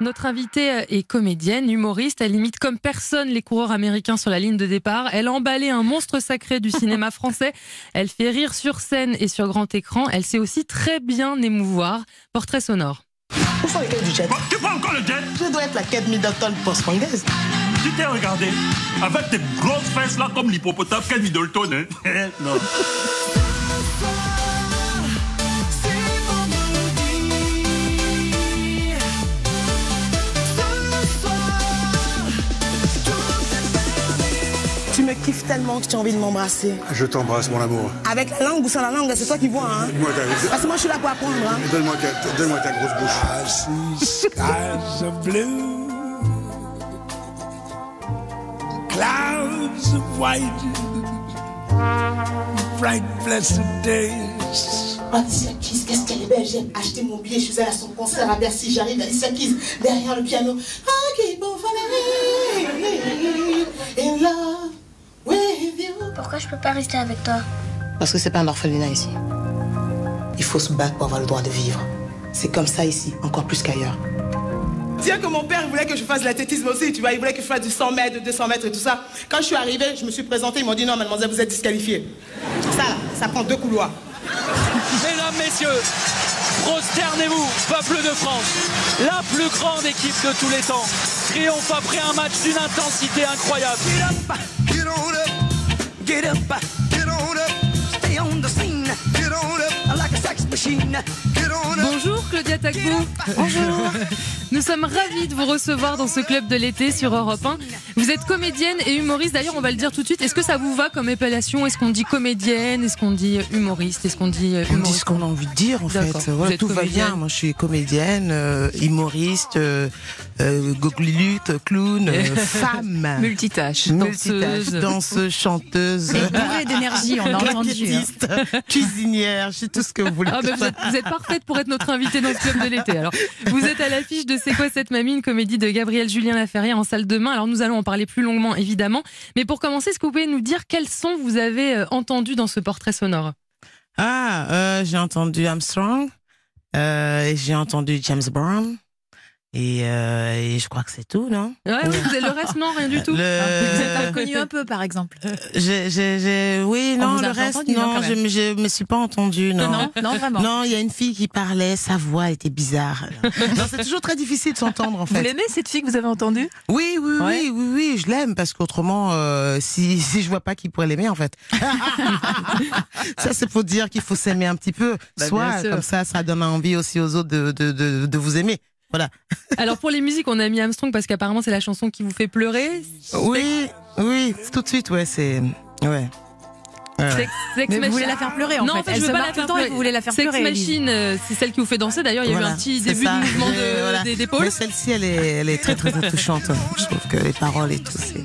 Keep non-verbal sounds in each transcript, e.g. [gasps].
Notre invitée est comédienne, humoriste. Elle imite comme personne les coureurs américains sur la ligne de départ. Elle a emballé un monstre sacré du cinéma [laughs] français. Elle fait rire sur scène et sur grand écran. Elle sait aussi très bien émouvoir. Portrait sonore. Où sont les quêtes du jet? Tu prends encore le jet? Je dois être la quête Middleton post-frangaise. Tu t'es regardé Avec tes grosses fesses là comme l'hippopotame, quel Middleton, hein [laughs] Non. Tellement que tu as envie de m'embrasser. Je t'embrasse, mon amour. Avec la langue ou sans la langue, c'est toi qui vois, hein Parce que moi, je suis là pour apprendre, hein Donne-moi ta, grosse bouche. skies of blue, clouds of white, bright blessed days. Alicia Keys, qu'est-ce qu'elle est belle. J'ai acheté mon billet, je suis allée à son concert à Bercy. J'arrive, Alicia Keys, derrière le piano. I keep on falling in love. Pourquoi je peux pas rester avec toi Parce que c'est pas un orphelinat ici. Il faut se battre pour avoir le droit de vivre. C'est comme ça ici, encore plus qu'ailleurs. Tiens que mon père voulait que je fasse de l'athlétisme aussi, tu vois, il voulait que je fasse du 100 mètres, du 200 mètres et tout ça. Quand je suis arrivée, je me suis présentée, ils m'ont dit non, mademoiselle, vous êtes disqualifiée. Ça, là, ça prend deux couloirs. Mesdames, messieurs, prosternez-vous, peuple de France, la plus grande équipe de tous les temps, triomphe après un match d'une intensité incroyable. Get up, get on up, get up, get on up, stay on the scene, get on up like a sex machine, get on up. Bonjour Claudia Tacou. Bonjour. [laughs] Nous sommes ravis de vous recevoir dans ce club de l'été sur Europe 1. Vous êtes comédienne et humoriste. D'ailleurs, on va le dire tout de suite. Est-ce que ça vous va comme appellation Est-ce qu'on dit comédienne? Est-ce qu'on dit humoriste? Est-ce qu'on dit euh, On dit humoriste? ce qu'on a envie de dire en fait. Voilà, tout va bien. Moi je suis comédienne, euh, humoriste, euh, euh, goglilute, clown, euh, [laughs] femme. Multitâche. Multitâche, danseuse, chanteuse, Bourrée d'énergie, on a entendu. hein. cuisinière, je sais tout ce que vous voulez. Ah, bah, vous, êtes, vous êtes parfaite pour être notre invitée dans ce club de l'été. Alors, vous êtes à l'affiche de C'est quoi cette mamie, une comédie de Gabriel Julien Laferrière en salle demain. Alors, nous allons en parler plus longuement, évidemment. Mais pour commencer, est-ce que vous pouvez nous dire quels sons vous avez euh, entendus dans ce portrait sonore? Ah, euh, j'ai entendu Armstrong, euh, et j'ai entendu James Brown, et, euh, et je crois que c'est tout, non? Ouais, oui, vous avez le reste, non, rien du tout. Le- Vous êtes reconnu un peu, par exemple. J'ai, j'ai, j'ai- oui, On non, vous le reste, entendu, non, je, je me suis pas entendue, non. Non, non, vraiment. Non, il y a une fille qui parlait, sa voix était bizarre. [laughs] non, c'est toujours très difficile de s'entendre, en Vous fait. l'aimez, cette fille que vous avez entendue? Oui, oui, Ouais. oui, oui, oui, je l'aime parce qu'autrement, euh, si, si je vois pas qui pourrait l'aimer, en fait. [laughs] ça, c'est pour dire qu'il faut s'aimer un petit peu. Bah, Soit, comme ça, ça donne envie aussi aux autres de, de, de, de vous aimer. Voilà. [laughs] Alors, pour les musiques, on a mis Armstrong parce qu'apparemment, c'est la chanson qui vous fait pleurer. Oui, oui, tout de suite, ouais, c'est, ouais. Sex, Sex Mais vous Machine. voulez la faire pleurer, en non, fait. en fait, Elle je veux pas la tout le faire pleurer. vous voulez la faire Sex pleurer. Machine, euh, c'est celle qui vous fait danser. D'ailleurs, il y a eu un petit début ça. de mouvement de- voilà. des- d'épaule. Mais celle-ci, elle est, elle est très, très, très touchante. Je trouve que les paroles et tout, c'est.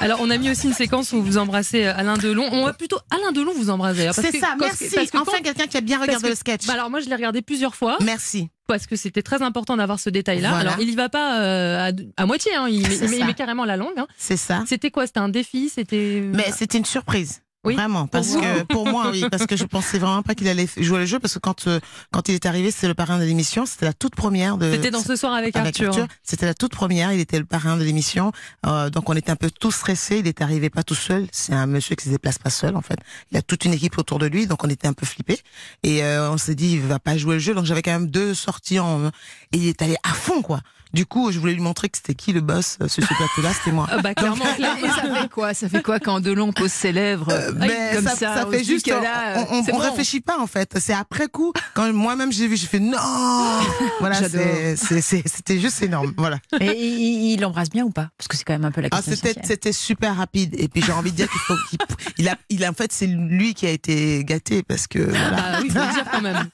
Alors, on a mis aussi une séquence où vous embrassez euh, Alain Delon. On va plutôt Alain Delon vous embrasser. parce C'est ça, merci. que- parce que enfin, quelqu'un qui a bien regardé que- le sketch. Bah alors moi je l'ai regardé plusieurs fois Merci. Parce que c'était très important d'avoir ce détail-là. Voilà. Alors il y va pas euh, à, à moitié, hein. il, met, il carrément la langue. hein. C'est ça. C'était quoi? C'était un défi? C'était. Mais c'était une surprise. Oui, Vraiment, parce que pour moi, oui, [laughs] parce que je pensais vraiment pas qu'il allait jouer le jeu, parce que quand euh, quand il est arrivé, c'était le parrain de l'émission, c'était la toute première de. C'était dans ce soir avec, avec Arthur. Arthur. C'était la toute première, il était le parrain de l'émission, euh, donc on était un peu tous stressés. Il est arrivé pas tout seul, c'est un monsieur qui se déplace pas seul en fait. Il a toute une équipe autour de lui, donc on était un peu flippés. Et euh, on s'est dit, il va pas jouer le jeu, donc j'avais quand même deux sorties en, et il est allé à fond quoi. Du coup, je voulais lui montrer que c'était qui le boss euh, sur ce plateau-là, c'était moi. [laughs] Ah bah [laughs] clairement, Et ça fait quoi? Ça fait quoi quand Delon pose ses lèvres euh, Mais comme ça, ça, fait juste, on, là, on, c'est on bon. réfléchit pas en fait. C'est après coup, quand moi-même j'ai vu, j'ai fait non. [gasps] Voilà, c'était juste énorme. Voilà. Et il il l'embrasse bien ou pas? Parce que c'est quand même un peu la Ah, question. c'était essentielle. c'était super rapide. Et puis j'ai envie de dire qu'il faut qu'il il a il a en fait c'est lui qui a été gâté parce que voilà. Bah oui, faut le dire quand même.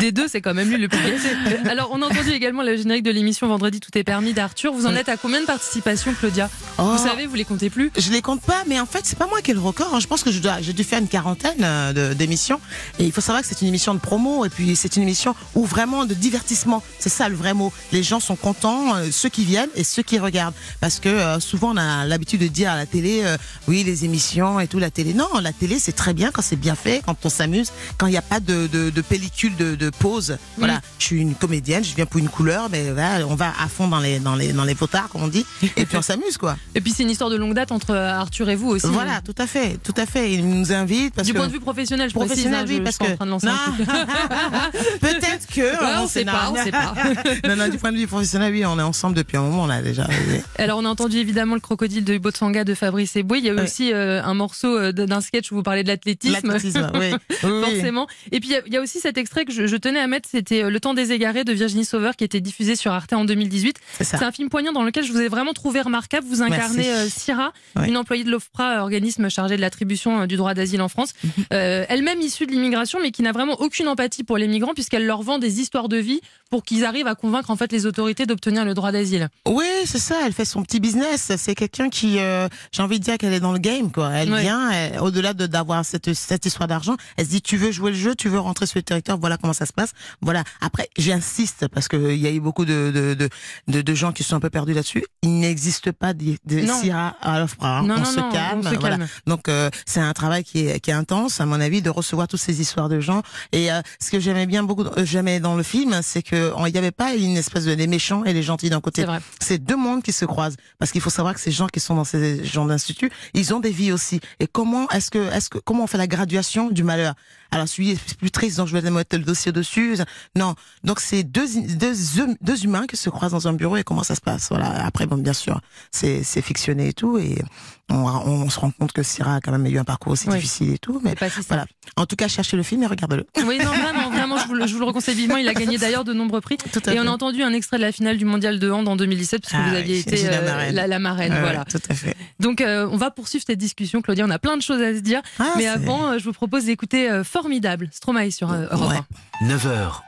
Des deux, c'est quand même lui le plus gâté. Alors, on a entendu également le générique de l'émission Vendredi tout est permis d'Arthur. Vous en êtes à combien de participations, Claudia Oh. Vous savez, vous les comptez plus Je les compte pas, mais en fait, c'est pas moi qui ai le record. je pense que je dois, j'ai dû faire une quarantaine euh, d'émissions. Et il faut savoir que c'est une émission de promo et puis c'est une émission où vraiment de divertissement. C'est ça le vrai mot. Les gens sont contents, euh, ceux qui viennent et ceux qui regardent. Parce que euh, souvent on a l'habitude de dire à la télé, euh, oui les émissions et tout, la télé. Non, la télé c'est très bien quand c'est bien fait, quand on s'amuse, quand il n'y a pas de, de, de pellicule de, de pause. Voilà, je suis une comédienne, je viens pour une couleur, mais voilà, on va à fond dans les dans les dans les potards comme on dit, [laughs] et puis on s'amuse quoi. Et puis c'est une histoire de longue date entre Arthur et vous aussi. Voilà, tout à fait, tout à fait. Il nous invite parce Du que point de vue professionnel, je professionnel, précise, hein, oui, je- parce je suis que en train de lancer [laughs] peut-être que Ouais, on on sait pas, on sait pas. [laughs] non, non, du point de vue professionnel, oui, on est ensemble depuis un moment là déjà. Alors on a entendu évidemment le crocodile de Botsanga de Fabrice Eboué. Il y a eu aussi euh, un morceau euh, d'un sketch où vous parlez de l'athlétisme. L'athlétisme, oui. Forcément. Et puis il y a- il y, a aussi cet extrait que je, je tenais à mettre, c'était euh, Le temps des égarés de Virginie Sauveur qui était diffusé sur Arte en 2018. C'est un film poignant dans lequel je vous ai vraiment trouvé remarquable. Vous incarnez euh, Syrah, une employée de l'OFPRA, organisme chargé de l'attribution euh, du droit d'asile en France. Mhm. Euh, Elle-même issue de l'immigration, mais qui n'a vraiment aucune empathie pour les migrants puisqu'elle leur vend des histoires de vie pour qu'ils arrivent à convaincre en fait les autorités d'obtenir le droit d'asile. Oui, c'est ça. Elle fait son petit business. C'est quelqu'un qui, euh, j'ai envie de dire qu'elle est dans le game, quoi. Elle Ouais. vient, au-delà de d'avoir cette cette histoire d'argent, elle se dit tu veux jouer le jeu, tu veux rentrer sur le territoire. Voilà comment ça se passe. Voilà. Après, j'insiste parce que il y a eu beaucoup de de, de de de gens qui sont un peu perdus là-dessus. Il n'existe pas de, de Non. À l'OFPRA. hein. Non, on, non, se non, on calme, voilà. Donc euh, c'est un travail qui est qui est intense, à mon avis, de recevoir toutes ces histoires de gens. Et euh, ce que j'aimais bien beaucoup, euh, j'aimais dans le film, c'est que on- il n'y avait pas une espèce de les méchants et les gentils d'un côté C'est vrai. c'est deux mondes qui se croisent parce qu'il faut savoir que ces gens qui sont dans ces genres d'instituts, ils ont des vies aussi. Et comment est-ce que est-ce que comment on fait la graduation du malheur? Alors celui est plus triste, donc je vais mettre le dossier dessus. Non, donc c'est deux deux deux humains qui se croisent dans un bureau et comment ça se passe Voilà. Après bon bien sûr c'est fictionné et tout et on, on se rend compte que Syrah a quand même eu un parcours aussi Oui. difficile et tout. Mais pas si voilà. En tout cas, cherchez le film et regardez-le. Oui, non, vraiment, [laughs] vraiment, je vous, le, je vous le conseille vivement. Il a gagné [laughs] d'ailleurs de nombreux prix. Tout à Et on a entendu un extrait de la finale du mondial de hand en 2017, puisque Ah vous aviez été la euh, marraine. la, la marraine. Ouais, voilà. Tout à fait. Donc, euh, on va poursuivre cette discussion, Claudia. On a plein de choses à se dire. Ah, mais avant, euh, je vous propose d'écouter euh, Formidable, Stromae sur euh, Europe Ouais. 1. 9h,